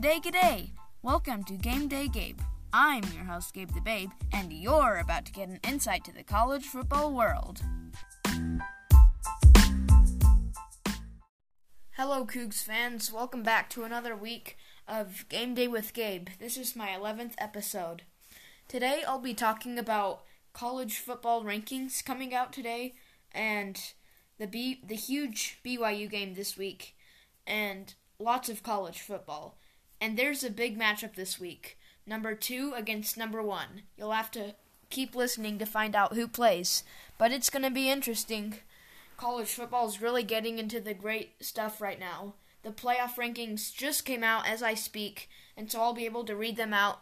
G'day, g'day! Welcome to Game Day Gabe. I'm your host, Gabe the Babe, and you're about to get an insight to the college football world. Hello, Cougs fans. Welcome back to another week of Game Day with Gabe. This is my 11th episode. Today, I'll be talking about college football rankings coming out today and the B- the huge BYU game this week and lots of college football. And there's a big matchup this week. Number 2 against number 1. You'll have to keep listening to find out who plays, but it's going to be interesting. College football is really getting into the great stuff right now. The playoff rankings just came out as I speak, and so I'll be able to read them out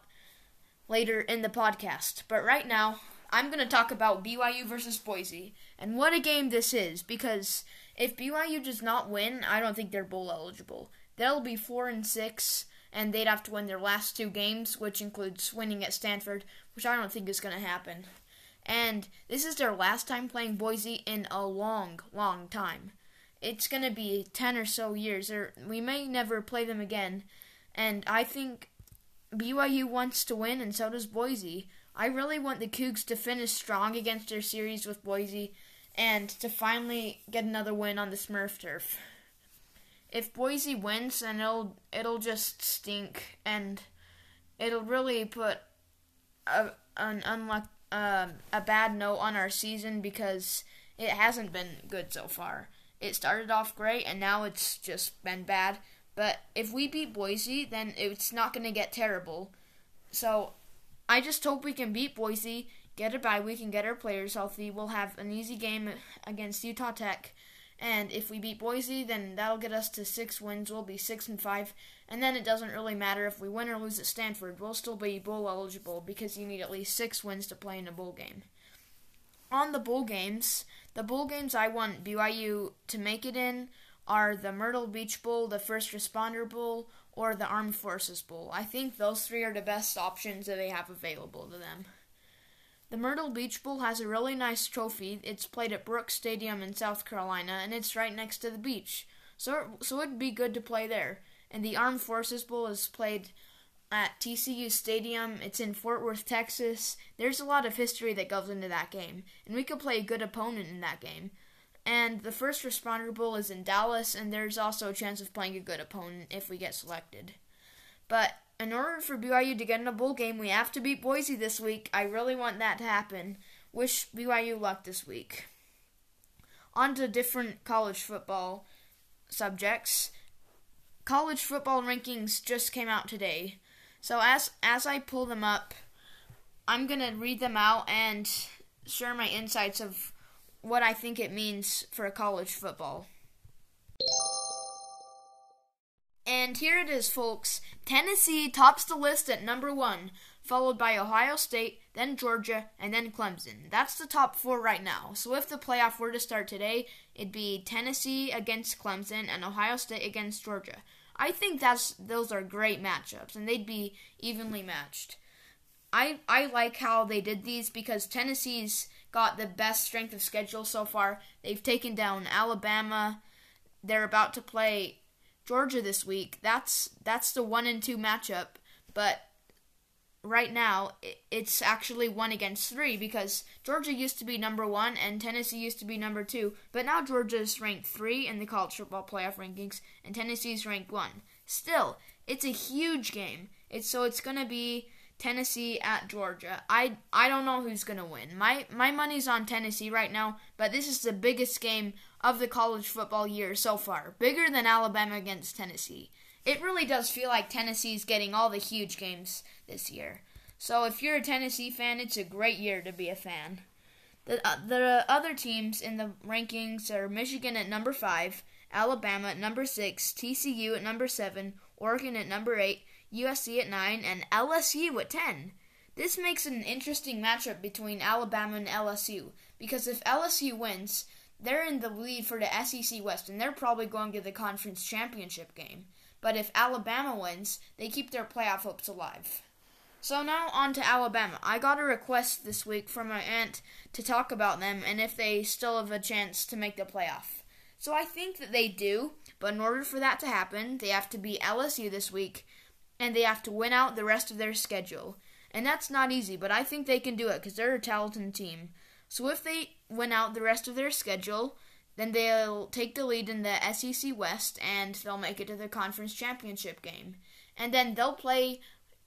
later in the podcast. But right now, I'm going to talk about BYU versus Boise and what a game this is because if BYU does not win, I don't think they're bowl eligible. They'll be 4 and 6 and they'd have to win their last two games, which includes winning at Stanford, which I don't think is going to happen. And this is their last time playing Boise in a long, long time. It's going to be 10 or so years, or we may never play them again. And I think BYU wants to win, and so does Boise. I really want the Cougs to finish strong against their series with Boise and to finally get another win on the Smurf turf. If Boise wins, then it'll it'll just stink, and it'll really put a an unluck um, a bad note on our season because it hasn't been good so far. It started off great, and now it's just been bad. But if we beat Boise, then it's not going to get terrible. So I just hope we can beat Boise, get a bye week, and get our players healthy. We'll have an easy game against Utah Tech. And if we beat Boise, then that'll get us to six wins. We'll be six and five, and then it doesn't really matter if we win or lose at Stanford. We'll still be bowl eligible because you need at least six wins to play in a bowl game. On the bowl games, the bowl games I want BYU to make it in are the Myrtle Beach Bowl, the First Responder Bowl, or the Armed Forces Bowl. I think those three are the best options that they have available to them. The Myrtle Beach Bowl has a really nice trophy. It's played at Brooks Stadium in South Carolina, and it's right next to the beach. So, so it'd be good to play there. And the Armed Forces Bowl is played at TCU Stadium. It's in Fort Worth, Texas. There's a lot of history that goes into that game, and we could play a good opponent in that game. And the First Responder Bowl is in Dallas, and there's also a chance of playing a good opponent if we get selected. But in order for BYU to get in a bowl game, we have to beat Boise this week. I really want that to happen. Wish BYU luck this week. On to different college football subjects. College football rankings just came out today. So as as I pull them up, I'm going to read them out and share my insights of what I think it means for college football. And here it is, folks. Tennessee tops the list at number one, followed by Ohio State, then Georgia, and then Clemson. That's the top four right now. So if the playoff were to start today, it'd be Tennessee against Clemson and Ohio State against Georgia. I think that's those are great matchups, and they'd be evenly matched. I I like how they did these because Tennessee's got the best strength of schedule so far. They've taken down Alabama. They're about to play Georgia this week. That's that's the one and two matchup, but right now it's actually one against three because Georgia used to be number one and Tennessee used to be number two, but now Georgia is ranked three in the college football playoff rankings and Tennessee is ranked one. Still, it's a huge game. It's so it's gonna be Tennessee at Georgia. I I don't know who's gonna win. My my money's on Tennessee right now, but this is the biggest game of the college football year so far, bigger than Alabama against Tennessee. It really does feel like Tennessee's getting all the huge games this year. So if you're a Tennessee fan, it's a great year to be a fan. The uh, the other teams in the rankings are Michigan at number five, Alabama at number six, TCU at number seven, Oregon at number eight. USC at 9, and LSU at 10. This makes an interesting matchup between Alabama and LSU because if LSU wins, they're in the lead for the SEC West and they're probably going to the conference championship game. But if Alabama wins, they keep their playoff hopes alive. So now on to Alabama. I got a request this week from my aunt to talk about them and if they still have a chance to make the playoff. So I think that they do, but in order for that to happen, they have to beat LSU this week and they have to win out the rest of their schedule. And that's not easy, but I think they can do it because they're a talented team. So if they win out the rest of their schedule, then they'll take the lead in the SEC West and they'll make it to the conference championship game. And then they'll play,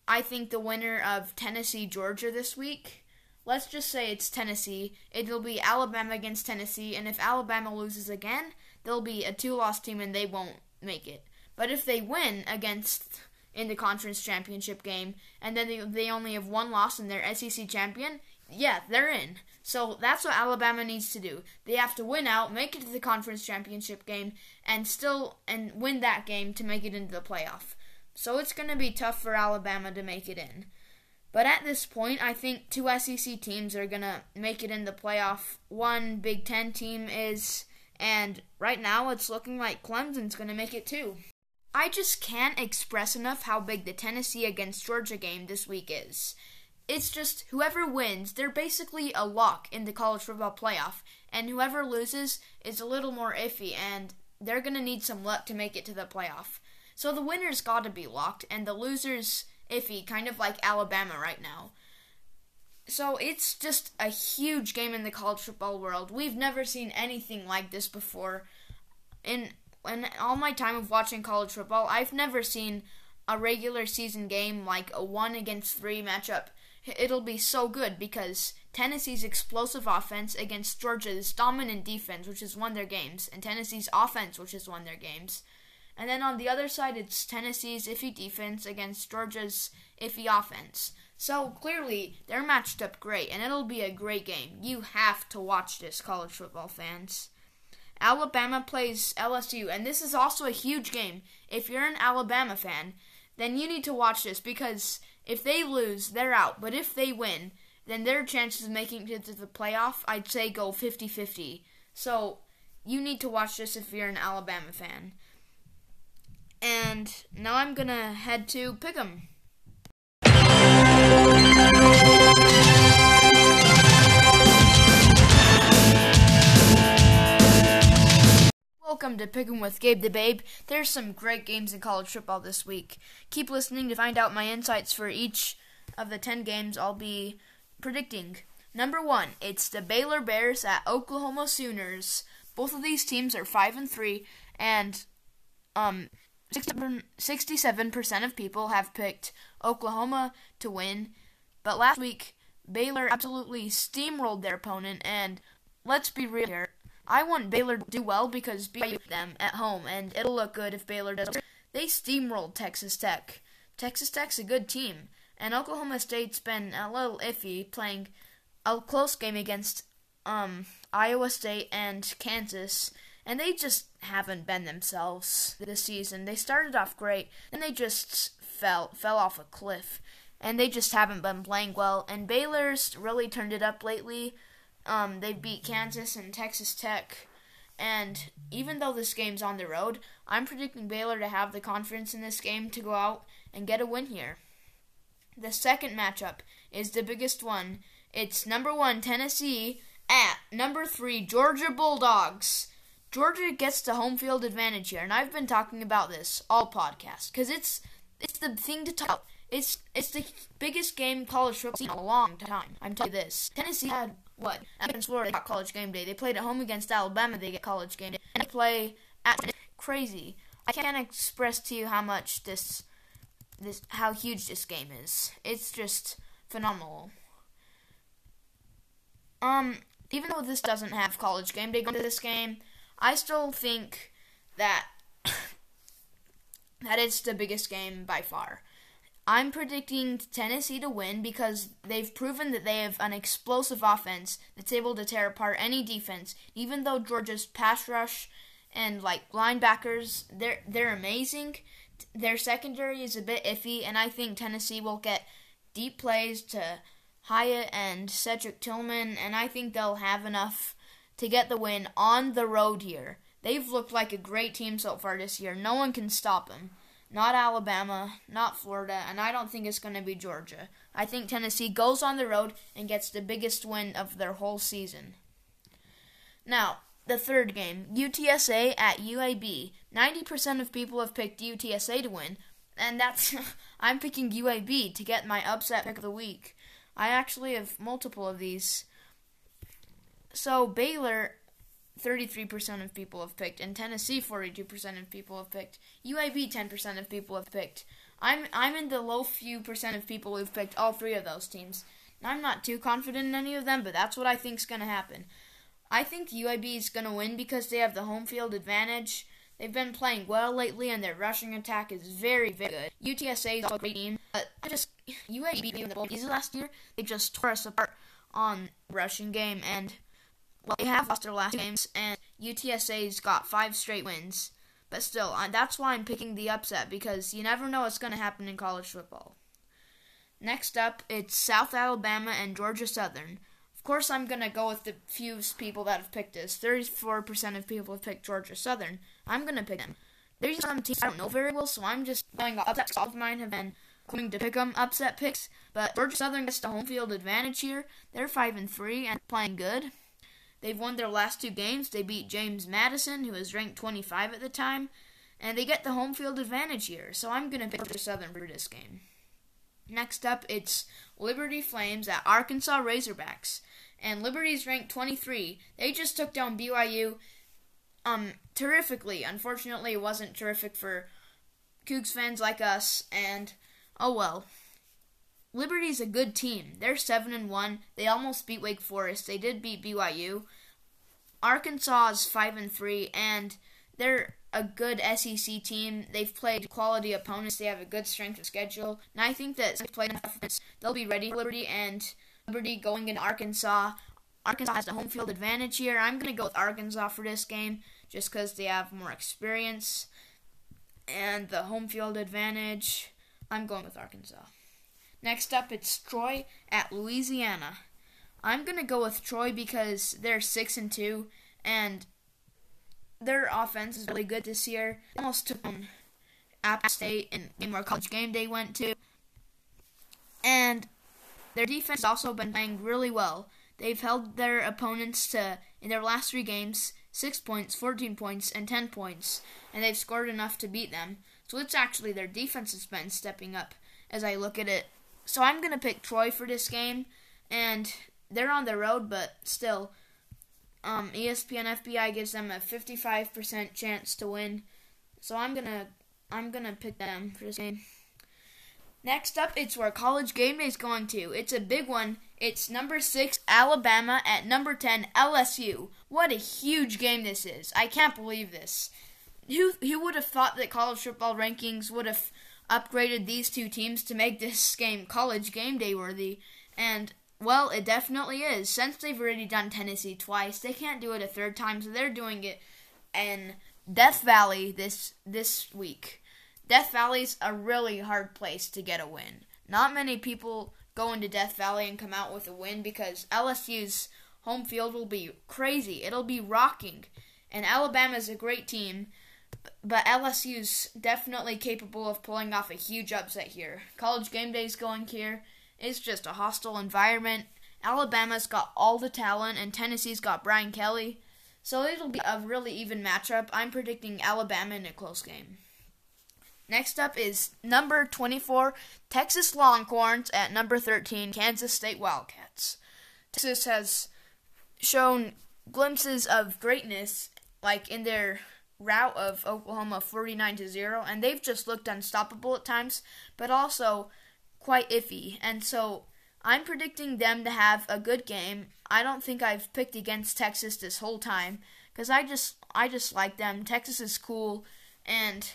I think, the winner of Tennessee Georgia this week. Let's just say it's Tennessee. It'll be Alabama against Tennessee, and if Alabama loses again, they'll be a two loss team and they won't make it. But if they win against in the conference championship game, and then they, they only have one loss in their SEC champion, yeah, they're in. So that's what Alabama needs to do. They have to win out, make it to the conference championship game, and still and win that game to make it into the playoff. So it's going to be tough for Alabama to make it in. But at this point, I think two SEC teams are going to make it in the playoff. One Big Ten team is, and right now it's looking like Clemson's going to make it too. I just can't express enough how big the Tennessee against Georgia game this week is. It's just whoever wins, they're basically a lock in the college football playoff, and whoever loses is a little more iffy, and they're going to need some luck to make it to the playoff. So the winner's got to be locked, and the loser's iffy, kind of like Alabama right now. So it's just a huge game in the college football world. We've never seen anything like this before. In in all my time of watching college football, I've never seen a regular season game like a 1 against 3 matchup. It'll be so good because Tennessee's explosive offense against Georgia's dominant defense, which has won their games, and Tennessee's offense, which has won their games. And then on the other side, it's Tennessee's iffy defense against Georgia's iffy offense. So clearly, they're matched up great, and it'll be a great game. You have to watch this, college football fans. Alabama plays LSU, and this is also a huge game. If you're an Alabama fan, then you need to watch this because if they lose, they're out. But if they win, then their chances of making it to the playoff, I'd say, go 50 50. So you need to watch this if you're an Alabama fan. And now I'm going to head to Pick'em. Welcome to Pick'em with Gabe the Babe. There's some great games in college football this week. Keep listening to find out my insights for each of the 10 games I'll be predicting. Number 1, it's the Baylor Bears at Oklahoma Sooners. Both of these teams are 5 and 3 and um 67% of people have picked Oklahoma to win, but last week Baylor absolutely steamrolled their opponent and let's be real here I want Baylor to do well because BYU them at home, and it'll look good if Baylor does. They steamrolled Texas Tech. Texas Tech's a good team, and Oklahoma State's been a little iffy playing a close game against um, Iowa State and Kansas, and they just haven't been themselves this season. They started off great, and they just fell fell off a cliff, and they just haven't been playing well. And Baylor's really turned it up lately. Um, they beat Kansas and Texas Tech. And even though this game's on the road, I'm predicting Baylor to have the confidence in this game to go out and get a win here. The second matchup is the biggest one. It's number one Tennessee at number three Georgia Bulldogs. Georgia gets the home field advantage here, and I've been talking about this all podcast because it's it's the thing to talk. About. It's it's the biggest game college football seen in a long time. I'm telling you this. Tennessee had what? Against Florida, they got college game day. They played at home against Alabama, they get college game day. And they play at crazy. I can't express to you how much this, this, how huge this game is. It's just phenomenal. Um, even though this doesn't have college game day going to this game, I still think that that it's the biggest game by far. I'm predicting Tennessee to win because they've proven that they have an explosive offense that's able to tear apart any defense. Even though Georgia's pass rush and like linebackers, they're they're amazing. Their secondary is a bit iffy, and I think Tennessee will get deep plays to Hyatt and Cedric Tillman, and I think they'll have enough to get the win on the road here. They've looked like a great team so far this year. No one can stop them not Alabama, not Florida, and I don't think it's going to be Georgia. I think Tennessee goes on the road and gets the biggest win of their whole season. Now, the third game, UTSA at UAB. 90% of people have picked UTSA to win, and that's I'm picking UAB to get my upset pick of the week. I actually have multiple of these. So Baylor 33% of people have picked, and Tennessee 42% of people have picked. UAB 10% of people have picked. I'm I'm in the low few percent of people who've picked all three of those teams. I'm not too confident in any of them, but that's what I think's going to happen. I think UAB is going to win because they have the home field advantage. They've been playing well lately, and their rushing attack is very, very good. UTSA is a great team, but just UAB in the bowl last year. They just tore us apart on rushing game, and well, they have lost their last two games, and UTSA's got five straight wins. But still, that's why I'm picking the upset because you never know what's going to happen in college football. Next up, it's South Alabama and Georgia Southern. Of course, I'm going to go with the few people that have picked this. 34% of people have picked Georgia Southern. I'm going to pick them. There's some teams I don't know very well, so I'm just going upset. All of mine have been going to pick them upset picks. But Georgia Southern gets the home field advantage here. They're 5 and 3 and playing good. They've won their last two games. They beat James Madison, who was ranked 25 at the time, and they get the home field advantage here. So I'm going to pick the Southern for this game. Next up, it's Liberty Flames at Arkansas Razorbacks, and Liberty's ranked 23. They just took down BYU, um, terrifically. Unfortunately, it wasn't terrific for Cougs fans like us, and oh well. Liberty's a good team. They're seven and one. They almost beat Wake Forest. They did beat BYU. Arkansas is five and three, and they're a good SEC team. They've played quality opponents. They have a good strength of schedule, and I think that they've played enough. They'll be ready Liberty and Liberty going in Arkansas. Arkansas has the home field advantage here. I'm gonna go with Arkansas for this game just because they have more experience and the home field advantage. I'm going with Arkansas. Next up, it's Troy at Louisiana. I'm gonna go with Troy because they're six and two, and their offense is really good this year. They almost took on App State and where College Game Day went to, and their defense has also been playing really well. They've held their opponents to in their last three games six points, 14 points, and 10 points, and they've scored enough to beat them. So it's actually their defense has been stepping up as I look at it so I'm to pick Troy for this game. And they're on the road, but still, um, ESPN FPI gives them a 55% chance to win. So I'm gonna I'm gonna pick them for this game. Next up, it's where College Game Day is going to. It's a big one. It's number six Alabama at number ten LSU. What a huge game this is! I can't believe this. Who who would have thought that college football rankings would have upgraded these two teams to make this game college game day worthy. And well, it definitely is. Since they've already done Tennessee twice, they can't do it a third time, so they're doing it in Death Valley this this week. Death Valley's a really hard place to get a win. Not many people go into Death Valley and come out with a win because LSU's home field will be crazy. It'll be rocking. And Alabama's a great team, but LSU's definitely capable of pulling off a huge upset here. College game day's going here. It's just a hostile environment. Alabama's got all the talent, and Tennessee's got Brian Kelly. So it'll be a really even matchup. I'm predicting Alabama in a close game. Next up is number 24, Texas Longhorns at number 13, Kansas State Wildcats. Texas has shown glimpses of greatness, like in their rout of Oklahoma 49 to 0 and they've just looked unstoppable at times but also quite iffy and so I'm predicting them to have a good game. I don't think I've picked against Texas this whole time cuz I just I just like them. Texas is cool and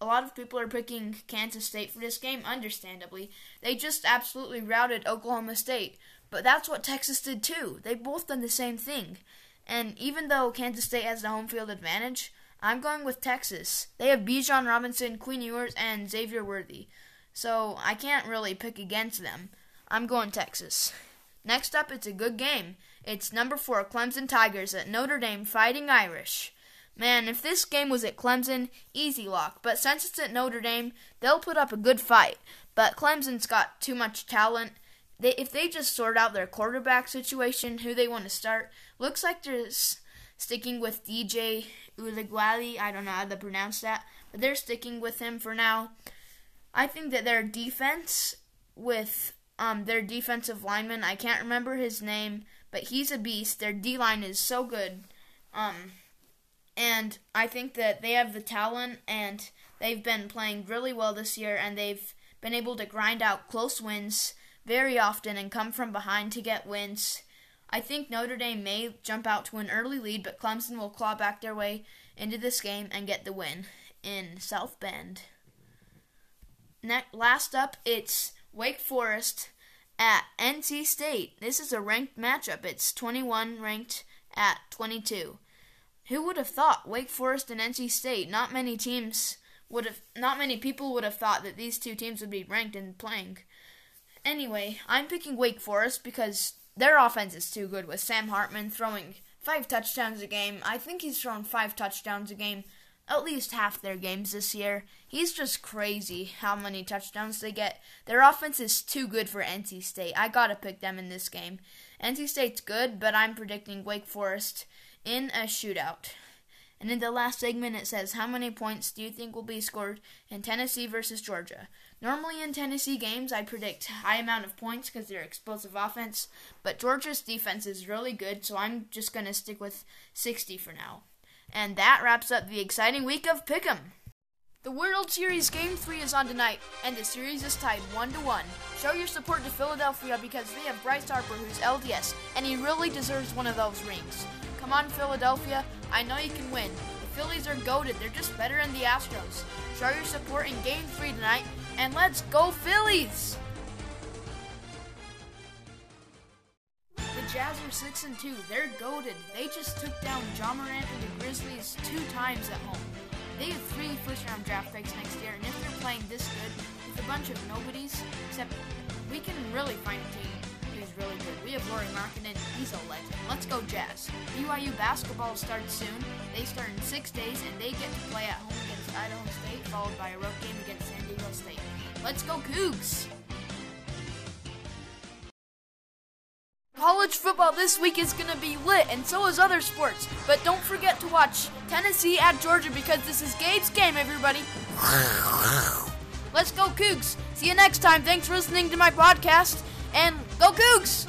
a lot of people are picking Kansas State for this game understandably. They just absolutely routed Oklahoma State, but that's what Texas did too. They both done the same thing. And even though Kansas State has the home field advantage, I'm going with Texas. They have Bijan Robinson, Quinn Ewers, and Xavier Worthy. So I can't really pick against them. I'm going Texas. Next up, it's a good game. It's number four Clemson Tigers at Notre Dame Fighting Irish. Man, if this game was at Clemson, easy lock. But since it's at Notre Dame, they'll put up a good fight. But Clemson's got too much talent. They, if they just sort out their quarterback situation, who they want to start, looks like there's sticking with DJ Uiagalelei. I don't know how to pronounce that, but they're sticking with him for now. I think that their defense with um, their defensive lineman, I can't remember his name, but he's a beast. Their D line is so good. Um, and I think that they have the talent and they've been playing really well this year and they've been able to grind out close wins very often and come from behind to get wins. I think Notre Dame may jump out to an early lead, but Clemson will claw back their way into this game and get the win in South Bend. Next, last up, it's Wake Forest at NC State. This is a ranked matchup. It's 21 ranked at 22. Who would have thought Wake Forest and NC State? Not many teams would have not many people would have thought that these two teams would be ranked and playing. Anyway, I'm picking Wake Forest because their offense is too good with Sam Hartman throwing five touchdowns a game. I think he's thrown five touchdowns a game at least half their games this year. He's just crazy how many touchdowns they get. Their offense is too good for NC State. I gotta pick them in this game. NC State's good, but I'm predicting Wake Forest in a shootout. And in the last segment, it says, How many points do you think will be scored in Tennessee versus Georgia? Normally in Tennessee games, I predict high amount of points because they're explosive offense, but Georgia's defense is really good, so I'm just going to stick with 60 for now. And that wraps up the exciting week of Pick'em. The World Series Game 3 is on tonight, and the series is tied 1 to 1. Show your support to Philadelphia because they have Bryce Harper, who's LDS, and he really deserves one of those rings. Come on, Philadelphia. I know you can win. The Phillies are goaded. They're just better than the Astros. Show your support in Game 3 tonight, and let's go Phillies! The Jazz are 6 and 2. They're goaded. They just took down Ja Morant and the Grizzlies two times at home. They have three first round draft picks next year, and if they're playing this good with a bunch of nobodies, except we can really find a team who's really good. We have Lauri Markkanen, he's a legend. Let's go Jazz. BYU basketball starts soon. They start in six days, and they get to play at home against Idaho State, followed by a road game against San Diego State. Let's go Cougs! College football this week is going to be lit, and so is other sports. But don't forget to watch Tennessee at Georgia because this is Gabe's game, everybody. Let's go, Cougs. See you next time. Thanks for listening to my podcast, and go, Cougs!